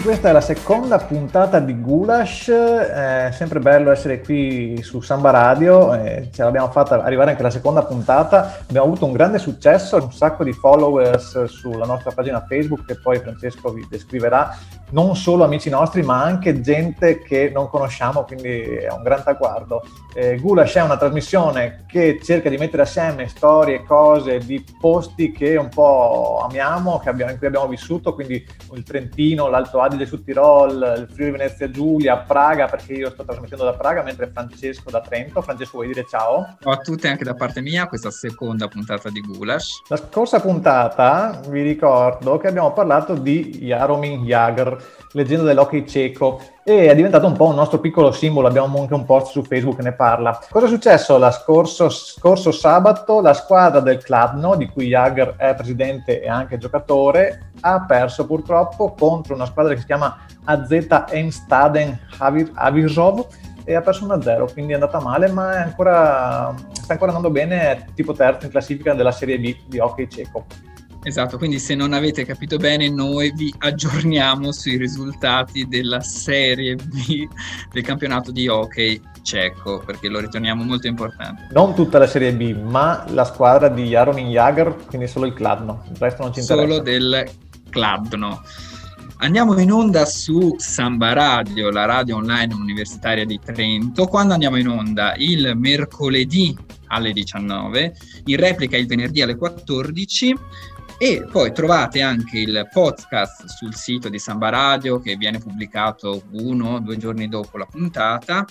Benvenuti, questa è la seconda puntata di Gulash, è sempre bello essere qui su Samba Radio, ce l'abbiamo fatta arrivare anche la seconda puntata, abbiamo avuto un grande successo, un sacco di followers sulla nostra pagina Facebook che poi Francesco vi descriverà, non solo amici nostri ma anche gente che non conosciamo, quindi è un gran traguardo. Eh, Gulash è una trasmissione che cerca di mettere assieme storie, cose di posti che un po' amiamo, che abbiamo, in cui abbiamo vissuto, quindi il Trentino, Trentino, l'Alto Adige su Tirol, il Friuli Venezia Giulia, Praga, perché io sto trasmettendo da Praga, mentre Francesco da Trento. Francesco, vuoi dire ciao? Ciao a tutti anche da parte mia, questa seconda puntata di Gulash. La scorsa puntata vi ricordo che abbiamo parlato di Jaromir Jagr, leggenda dell'hockey cieco, e è diventato un po' un nostro piccolo simbolo, abbiamo anche un post su Facebook che ne parla. Cosa è successo la scorso, scorso sabato? La squadra del Kladno, di cui Jagr è presidente e anche giocatore, ha perso purtroppo contro una squadra che si chiama AZ Enstaden Avirzov e ha perso 1-0, quindi è andata male, ma ancora, sta ancora andando bene, è tipo terzo in classifica della Serie B di hockey cieco. Esatto, quindi se non avete capito bene, noi vi aggiorniamo sui risultati della Serie B del campionato di hockey ceco, perché lo riteniamo molto importante. Non tutta la Serie B, ma la squadra di Jaromir Jagr, quindi solo il Kladno, il resto non ci interessa. Solo del Kladno. Andiamo in onda su Samba Radio, la radio online universitaria di Trento. Quando andiamo in onda? Il mercoledì alle 19, in replica il venerdì alle 14 e poi trovate anche il podcast sul sito di Samba Radio che viene pubblicato uno o due giorni dopo la puntata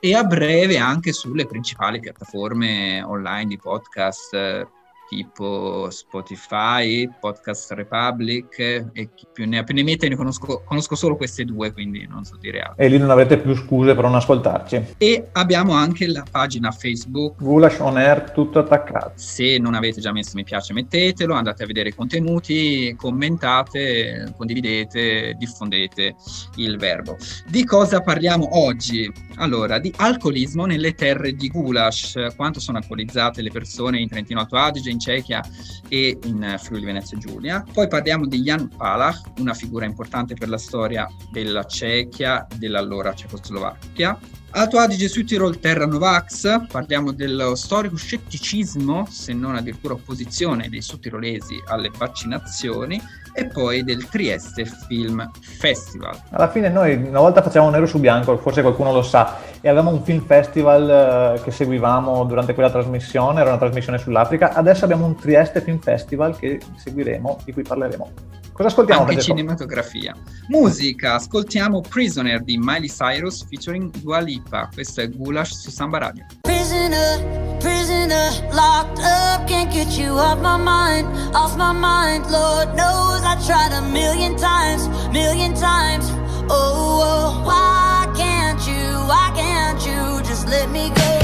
e a breve anche sulle principali piattaforme online di podcast tipo Spotify, Podcast Republic e chi più ne ha più ne mette, ne conosco, conosco solo queste due, quindi non so dire altro. E lì non avrete più scuse per non ascoltarci. E abbiamo anche la pagina Facebook. Gulash On Air, tutto attaccato. Se non avete già messo mi piace mettetelo, andate a vedere i contenuti, commentate, condividete, diffondete il verbo. Di cosa parliamo oggi? Allora, di alcolismo nelle terre di Gulash, quanto sono alcolizzate le persone in Trentino Alto Adige, in Cechia e in Friuli Venezia Giulia. Poi parliamo di Jan Palach, una figura importante per la storia della Cechia, dell'allora Cecoslovacchia. Alto Adige su Tirol Terra Novax, parliamo dello storico scetticismo, se non addirittura opposizione dei sudtirolesi alle vaccinazioni e poi del Trieste Film Festival. Alla fine noi una volta facevamo nero su bianco, forse qualcuno lo sa, e avevamo un film festival eh, che seguivamo durante quella trasmissione, era una trasmissione sull'Africa, adesso abbiamo un Trieste Film Festival che seguiremo, di cui parleremo. Cosa ascoltiamo? Anche cinematografia. Musica, ascoltiamo Prisoner di Miley Cyrus featuring Dua Lipa, questo è Gulash su Samba Radio. Prisoner. prisoner, locked up, can't get you off my mind, off my mind. Lord knows I tried a million times, million times. Oh, oh why can't you, why can't you just let me go?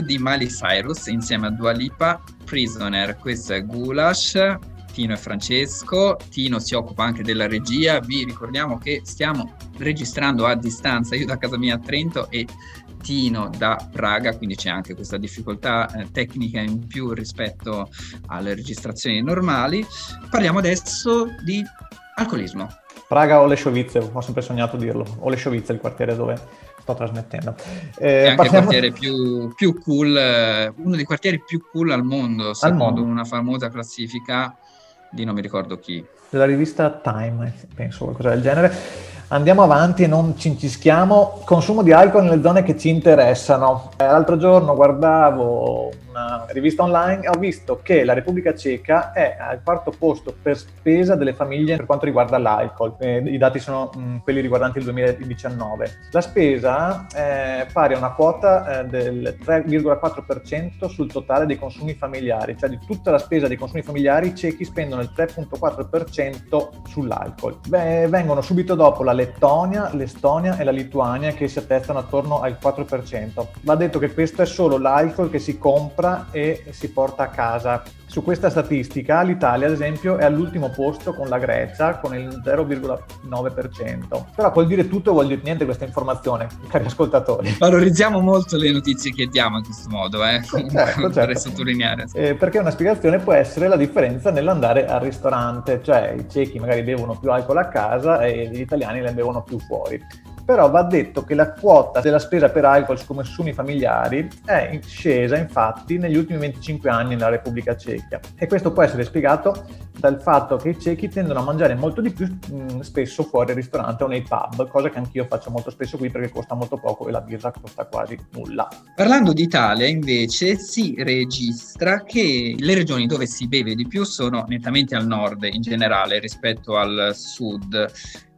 Di Miley Cyrus insieme a Dua Lipa, Prisoner. Questo è Gulash, Tino e Francesco. Tino si occupa anche della regia. Vi ricordiamo che stiamo registrando a distanza, io da casa mia a Trento e Tino da Praga, quindi c'è anche questa difficoltà eh, tecnica in più rispetto alle registrazioni normali. Parliamo adesso di alcolismo. Praga o Leszowice, ho sempre sognato dirlo. O Leszowice, il quartiere dove sto trasmettendo. Eh, è anche parliamo... il quartiere più, più, cool, eh, uno dei quartieri più cool al mondo, secondo al mondo. una famosa classifica di non mi ricordo chi. Della rivista Time, penso, qualcosa del genere. Andiamo avanti e non ci incischiamo. Consumo di alcol nelle zone che ci interessano. Eh, l'altro giorno guardavo una rivista online ho visto che la Repubblica Ceca è al quarto posto per spesa delle famiglie per quanto riguarda l'alcol. Eh, I dati sono mh, mm, quelli riguardanti il 2019. La spesa è pari a una quota eh, del 3,4% sul totale dei consumi familiari, cioè di tutta la spesa dei consumi familiari i cechi spendono il 3,4% sull'alcol. Beh, vengono subito dopo la Lettonia, l'Estonia e la Lituania che si attestano attorno al 4%. Va detto che questo è solo l'alcol che si compra e si porta a casa. Su questa statistica l'Italia, ad esempio, è all'ultimo posto con la Grecia con il 0,9%. Però vuol dire tutto e vuol dire niente questa informazione, cari ascoltatori. Valorizziamo molto le notizie che diamo in questo modo, eh? certo, certo. sottolineare. Eh, perché una spiegazione può essere la differenza nell'andare al ristorante, cioè i cechi magari bevono più alcol a casa e gli italiani ne bevono più fuori però va detto che la quota della spesa per alcol su consumi familiari è scesa infatti negli ultimi 25 anni nella Repubblica Ceca e questo può essere spiegato dal fatto che i cechi tendono a mangiare molto di più mh, spesso fuori al ristorante o nei pub, cosa che anch'io faccio molto spesso qui perché costa molto poco e la birra costa quasi nulla. Parlando d'Italia invece si registra che le regioni dove si beve di più sono nettamente al nord in generale rispetto al sud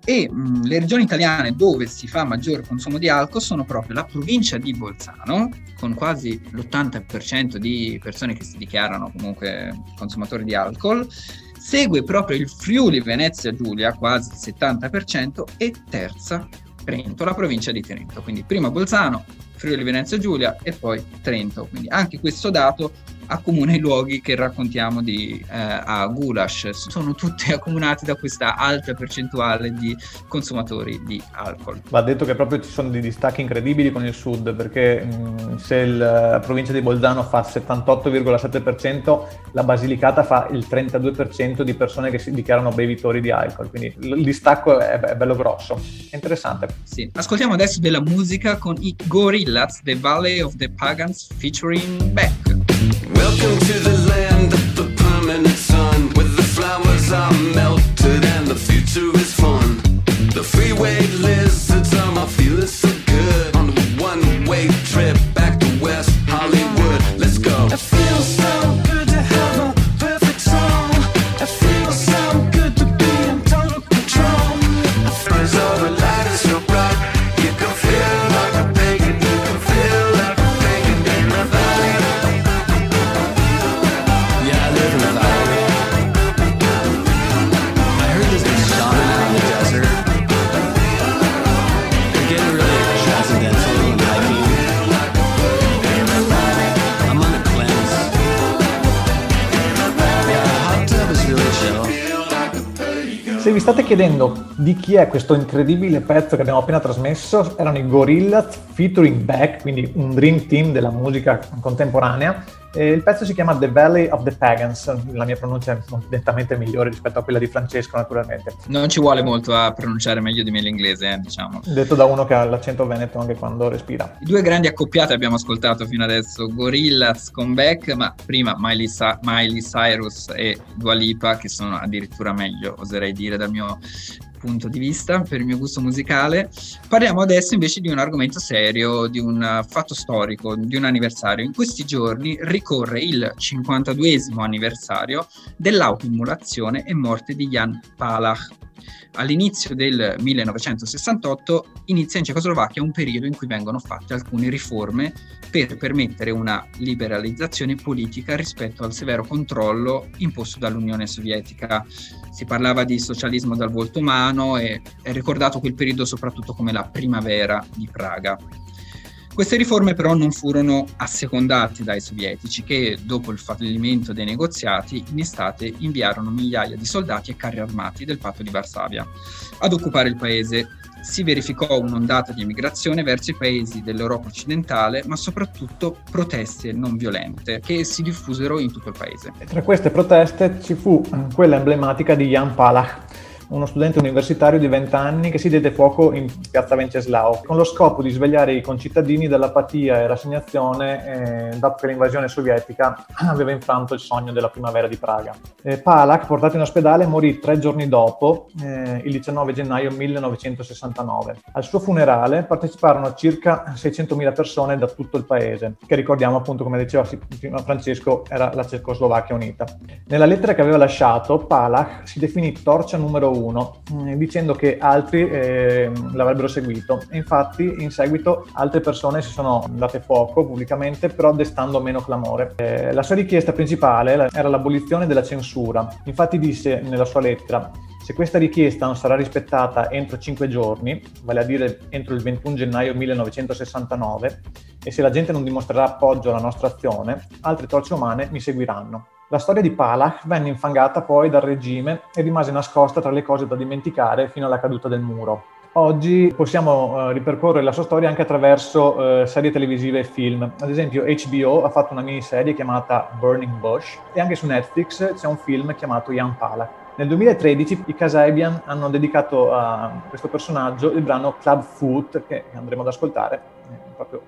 e mh, le regioni italiane dove si fa maggior consumo di alcol sono proprio la provincia di Bolzano, con quasi l'80% di persone che si dichiarano comunque consumatori di alcol, segue proprio il Friuli Venezia Giulia, quasi il 70%, e terza Trento, la provincia di Trento. Quindi prima Bolzano, Friuli Venezia Giulia e poi Trento. Quindi anche questo dato accomuna i luoghi che raccontiamo di, eh, a Gulash, sono tutti accomunati da questa alta percentuale di consumatori di alcol. Va detto che proprio ci sono dei distacchi incredibili con il sud, perché mh, mm, se la provincia di Bolzano fa 78,7%, la Basilicata fa il 32% di persone che si dichiarano bevitori di alcol, quindi il distacco è, è bello grosso, è interessante. Sì. Ascoltiamo adesso della musica con i Gorillaz, The Valley of the Pagans featuring Beck. The freeway lizards are my fearless. State chiedendo di chi è questo incredibile pezzo che abbiamo appena trasmesso, erano i Gorillaz featuring Beck, quindi un dream team della musica contemporanea. E il pezzo si chiama The Valley of the Pagans, la mia pronuncia è nettamente migliore rispetto a quella di Francesco naturalmente. Non ci vuole molto a pronunciare meglio di me l'inglese, eh, diciamo. Detto da uno che ha l'accento veneto anche quando respira. I due grandi accoppiate abbiamo ascoltato fino adesso, Gorillaz con Beck, ma prima Miley, Sa- Miley Cyrus e Dua Lipa, che sono addirittura meglio, oserei dire, dal mio punto di vista, per il mio gusto musicale. Parliamo adesso invece di un argomento serio, di un uh, fatto storico, di un anniversario. In questi giorni ricorre il 52esimo anniversario dell'autoimmolazione e morte di Jan Palach. All'inizio del 1968 inizia in Cecoslovacchia un periodo in cui vengono fatte alcune riforme per permettere una liberalizzazione politica rispetto al severo controllo imposto dall'Unione Sovietica. Si parlava di socialismo dal volto umano e è ricordato quel periodo soprattutto come la primavera di Praga. Queste riforme però non furono assecondate dai sovietici che, dopo il fallimento dei negoziati, in estate inviarono migliaia di soldati e carri armati del patto di Varsavia ad occupare il paese. Si verificò un'ondata di emigrazione verso i paesi dell'Europa occidentale, ma soprattutto proteste non violente che si diffusero in tutto il paese. E tra queste proteste ci fu quella emblematica di Jan Palach, uno studente universitario di 20 anni che si diede fuoco in piazza Venceslau con lo scopo di svegliare i concittadini dall'apatia e rassegnazione eh, dopo che l'invasione sovietica aveva infranto il sogno della primavera di Praga. Eh, Palak, portato in ospedale, morì tre giorni dopo, eh, il 19 gennaio 1969. Al suo funerale parteciparono circa 600.000 persone da tutto il paese, che ricordiamo appunto, come diceva Francesco, era la Cecoslovacchia unita. Nella lettera che aveva lasciato, Palak si definì torcia numero uno, mm, dicendo che altri eh, l'avrebbero seguito. Infatti, in seguito, altre persone si sono date fuoco pubblicamente, però destando meno clamore. Eh, la sua richiesta principale era l'abolizione della censura. Infatti disse nella sua lettera se questa richiesta non sarà rispettata entro 5 giorni, vale a dire entro il 21 gennaio 1969, e se la gente non dimostrerà appoggio alla nostra azione, altre torce umane mi seguiranno. La storia di Palach venne infangata poi dal regime e rimase nascosta tra le cose da dimenticare fino alla caduta del muro. Oggi possiamo uh, ripercorrere la sua storia anche attraverso uh, serie televisive e film. Ad esempio HBO ha fatto una miniserie chiamata Burning Bush e anche su Netflix c'è un film chiamato Jan Palach. Nel 2013 i Kasabian hanno dedicato a questo personaggio il brano Club Foot che andremo ad ascoltare eh, proprio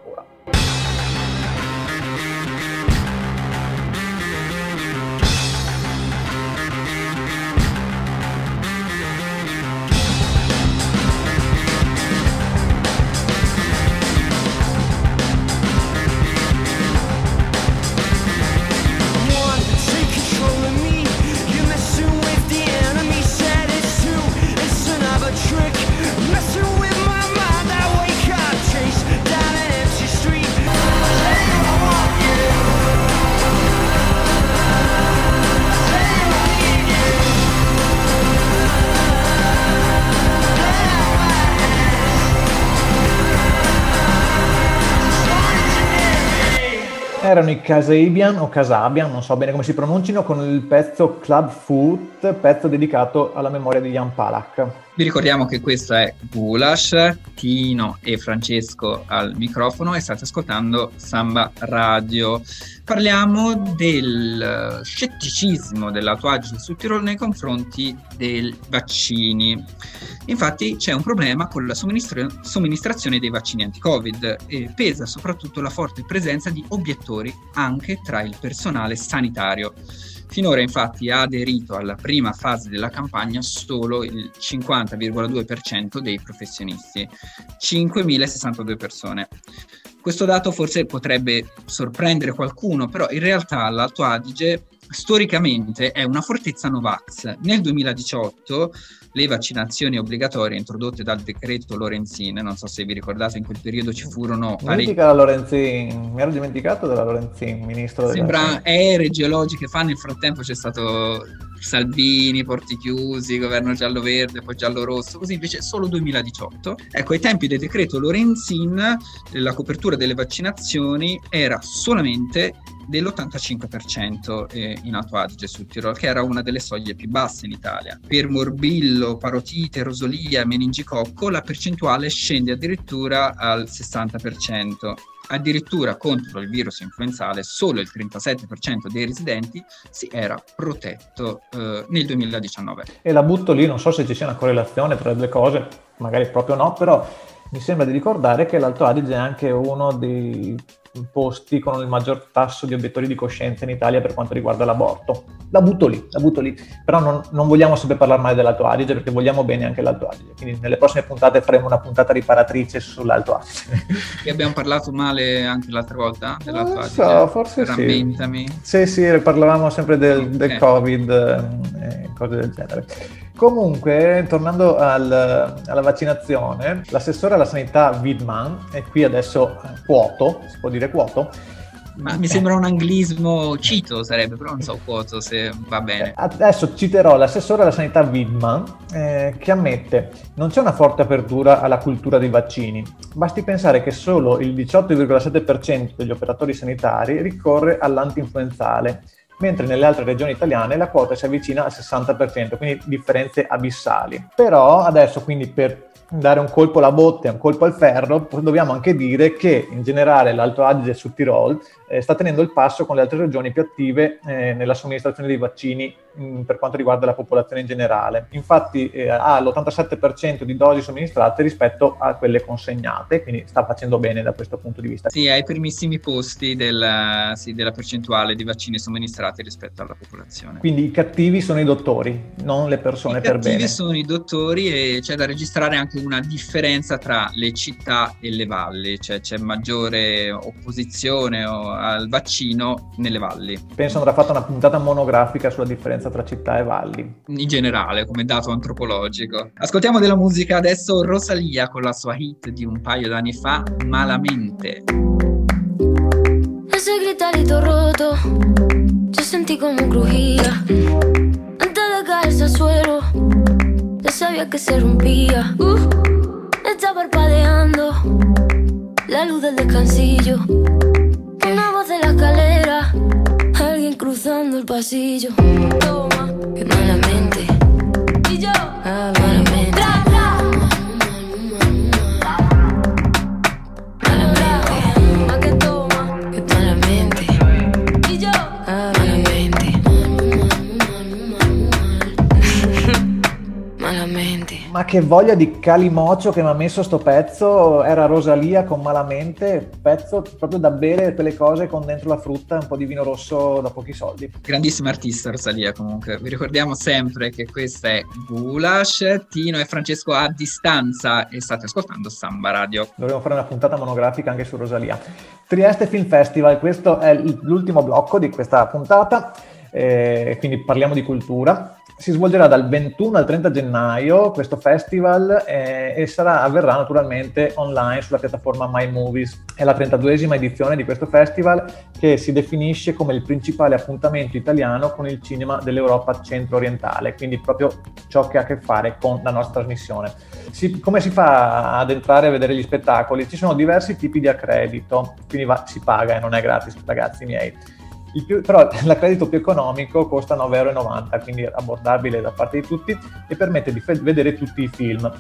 erano i Casabian o Casabian, non so bene come si pronuncino, con il pezzo Club Foot, pezzo dedicato alla memoria di Jan Palach. Vi ricordiamo che questo è Gulash, Tino e Francesco al microfono e state ascoltando Samba Radio. Parliamo del scetticismo dell'autoagile sul Tirolo nei confronti dei vaccini. Infatti c'è un problema con la somministra- somministrazione dei vaccini anti-Covid e pesa soprattutto la forte presenza di obiettori anche tra il personale sanitario. Finora infatti ha aderito alla prima fase della campagna solo il 50,2% dei professionisti, 5.062 persone. Questo dato forse potrebbe sorprendere qualcuno, però in realtà l'Alto Adige storicamente è una fortezza Novax. Nel 2018 le vaccinazioni obbligatorie introdotte dal decreto Lorenzin, non so se vi ricordate, in quel periodo ci furono... Pare... la Lorenzin, mi ero dimenticato della Lorenzin, ministro Sembra ere geologiche fa, nel frattempo c'è stato Salvini, porti chiusi, governo giallo-verde, poi giallo-rosso, così invece solo 2018. Ecco, ai tempi del decreto Lorenzin la copertura delle vaccinazioni era solamente dell'85% eh, in Alto Adige sul Tirolo, che era una delle soglie più basse in Italia. Per morbillo, parotite, rosolia, meningicocco la percentuale scende addirittura al 60%. Addirittura contro il virus influenzale solo il 37% dei residenti si era protetto eh, nel 2019. E la butto lì, non so se ci sia una correlazione tra le due cose, magari proprio no, però mi sembra di ricordare che l'Alto Adige è anche uno dei posti con il maggior tasso di obiettori di coscienza in Italia per quanto riguarda l'aborto. La butto lì, la butto lì. Però non, non vogliamo sempre parlare male dell'Alto Adige perché vogliamo bene anche l'Alto Adige. Quindi nelle prossime puntate faremo una puntata riparatrice sull'Alto Adige. Che abbiamo parlato male anche l'altra volta dell'Alto Adige. So, forse Rammentami. sì. Sì, sì, parlavamo sempre del, del okay. Covid e eh, cose del genere. Comunque, tornando al, alla vaccinazione, l'assessore alla sanità Widman, e qui adesso quoto, si può dire quoto, ma mi sembra un anglismo cito sarebbe, però non so quoto se va bene. Adesso citerò l'assessore alla sanità Widman eh, che ammette non c'è una forte apertura alla cultura dei vaccini. Basti pensare che solo il 18,7% degli operatori sanitari ricorre all'antinfluenzale mentre nelle altre regioni italiane la quota si avvicina al 60%, quindi differenze abissali. Però adesso quindi per dare un colpo alla botte, un colpo al ferro, dobbiamo anche dire che in generale l'Alto Adige sul Tirol eh, sta tenendo il passo con le altre regioni più attive eh, nella somministrazione dei vaccini mh, per quanto riguarda la popolazione in generale. Infatti eh, ha l'87% di dosi somministrate rispetto a quelle consegnate, quindi sta facendo bene da questo punto di vista. Sì, ai primissimi posti del, sì, della percentuale di vaccini somministrati rispetto alla popolazione. Quindi i cattivi sono i dottori, non le persone I per bene. I cattivi sono i dottori e c'è da registrare anche una differenza tra le città e le valli, cioè c'è maggiore opposizione al vaccino nelle valli. Penso andrà fatta una puntata monografica sulla differenza tra città e valli. In generale, come dato antropologico. Ascoltiamo della musica adesso Rosalia con la sua hit di un paio d'anni fa, Malamente. Ese gritarito roto, yo sentí como crujía. Antes de caerse al suelo, ya sabía que se rompía. Uh, está parpadeando la luz del descansillo. De la escalera, alguien cruzando el pasillo. Toma, que malamente. Y yo, ah. Malamente. Che voglia di calimocio che mi ha messo sto pezzo, era Rosalia con Malamente, pezzo proprio da bere quelle cose con dentro la frutta e un po' di vino rosso da pochi soldi. Grandissima artista Rosalia comunque, vi ricordiamo sempre che questa è Gulash, Tino e Francesco a distanza e state ascoltando Samba Radio. Dovremmo fare una puntata monografica anche su Rosalia. Trieste Film Festival, questo è l'ultimo blocco di questa puntata, eh, quindi parliamo di cultura si svolgerà dal 21 al 30 gennaio questo festival eh, e sarà, avverrà naturalmente online sulla piattaforma My Movies. È la 32esima edizione di questo festival che si definisce come il principale appuntamento italiano con il cinema dell'Europa centro-orientale, quindi proprio ciò che ha a che fare con la nostra trasmissione. Si, come si fa ad entrare a vedere gli spettacoli? Ci sono diversi tipi di accredito, quindi va, si paga e non è gratis, ragazzi miei. Più, però l'accredito più economico costa 9,90 euro, quindi abbordabile da parte di tutti e permette di f- vedere tutti i film.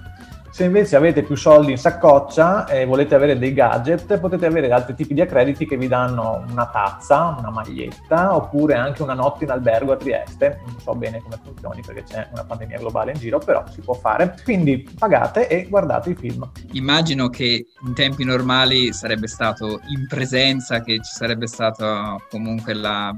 Se invece avete più soldi in saccoccia e volete avere dei gadget, potete avere altri tipi di accrediti che vi danno una tazza, una maglietta, oppure anche una notte in albergo a Trieste. Non so bene come funzioni perché c'è una pandemia globale in giro, però si può fare. Quindi pagate e guardate i film. Immagino che in tempi normali sarebbe stato in presenza, che ci sarebbe stata comunque la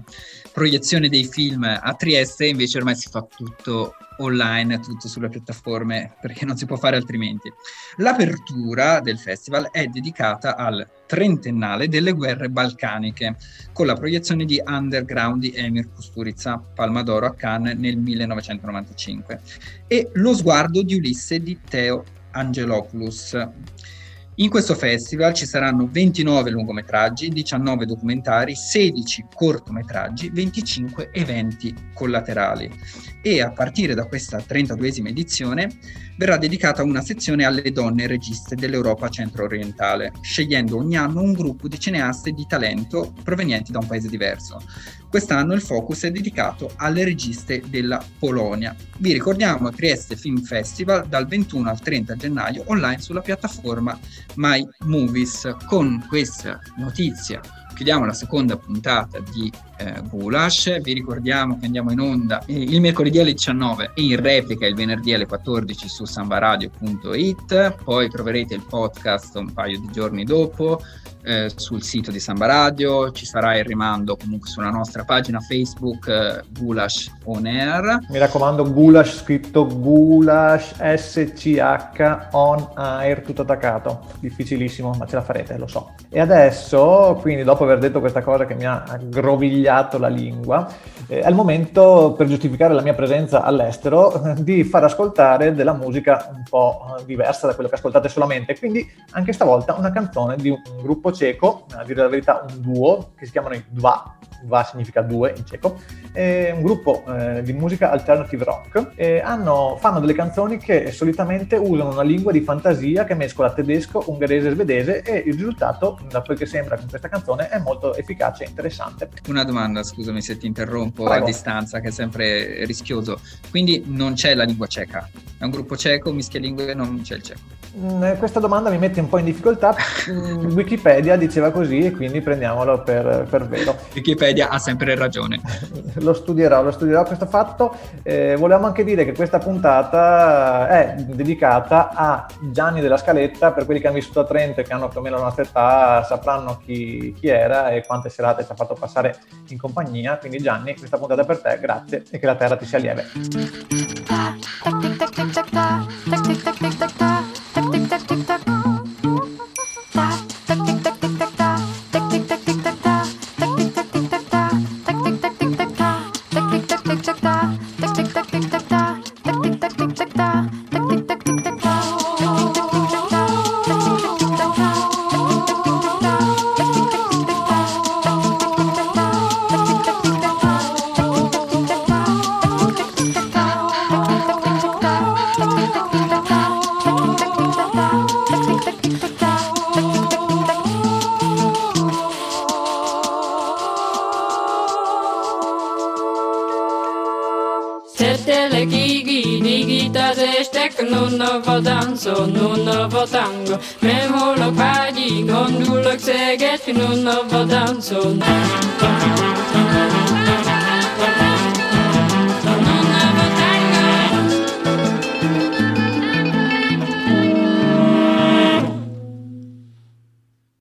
proiezione dei film a Trieste, invece ormai si fa tutto online, tutto sulle piattaforme, perché non si può fare altrimenti. L'apertura del festival è dedicata al trentennale delle guerre balcaniche, con la proiezione di Underground di Emir Kusturica, Palma d'Oro a Cannes nel 1995, e Lo sguardo di Ulisse di Teo Angelopoulos. In questo festival ci saranno 29 lungometraggi, 19 documentari, 16 cortometraggi, 25 eventi collaterali e a partire da questa 32esima edizione verrà dedicata una sezione alle donne registe dell'Europa centro-orientale, scegliendo ogni anno un gruppo di cineaste di talento provenienti da un paese diverso. Quest'anno il focus è dedicato alle registe della Polonia. Vi ricordiamo Trieste Film Festival dal 21 al 30 gennaio online sulla piattaforma My Movies. Con questa notizia chiudiamo la seconda puntata di eh, Gulash. Vi ricordiamo che andiamo in onda il mercoledì alle 19 e in replica il venerdì alle 14 su sambaradio.it. Poi troverete il podcast un paio di giorni dopo eh, sul sito di Samba Radio, ci sarà il rimando comunque sulla nostra pagina Facebook eh, Gulash On Air. Mi raccomando Gulash scritto Gulash SCH On Air tutto attaccato, difficilissimo ma ce la farete, lo so. E adesso, quindi dopo aver detto questa cosa che mi ha aggrovigliato la lingua, eh, il momento per giustificare la mia presenza all'estero di far ascoltare della musica un po' diversa da quello che ascoltate solamente, quindi anche stavolta una canzone di un gruppo ceco, a dire la verità un duo, che si chiamano i Dva, Dva significa due in ceco, è un gruppo eh, di musica alternative rock e hanno, fanno delle canzoni che solitamente usano una lingua di fantasia che mescola tedesco, ungherese e svedese e il risultato, da quel che sembra con questa canzone, è molto efficace e interessante. Una domanda, scusami se ti interrompo Prego. a distanza, che è sempre rischioso. Quindi non c'è la lingua ceca, è un gruppo ceco, mischia lingue e non c'è il ceco. Mm, questa domanda mi mette un po' in difficoltà. Wikipedia diceva così e quindi prendiamolo per, per vero. Wikipedia Wikipedia ha sempre ragione. lo studierò, lo studierò questo fatto. Eh, volevamo anche dire che questa puntata è dedicata a Gianni della Scaletta, per quelli che hanno vissuto a Trento e che hanno più o meno la nostra età sapranno chi, chi era e quante serate ci ha fatto passare in compagnia. Quindi Gianni, questa puntata è per te, grazie e che la terra ti sia lieve. so no nuna votango. Memolo padi gondulok seget nuna votango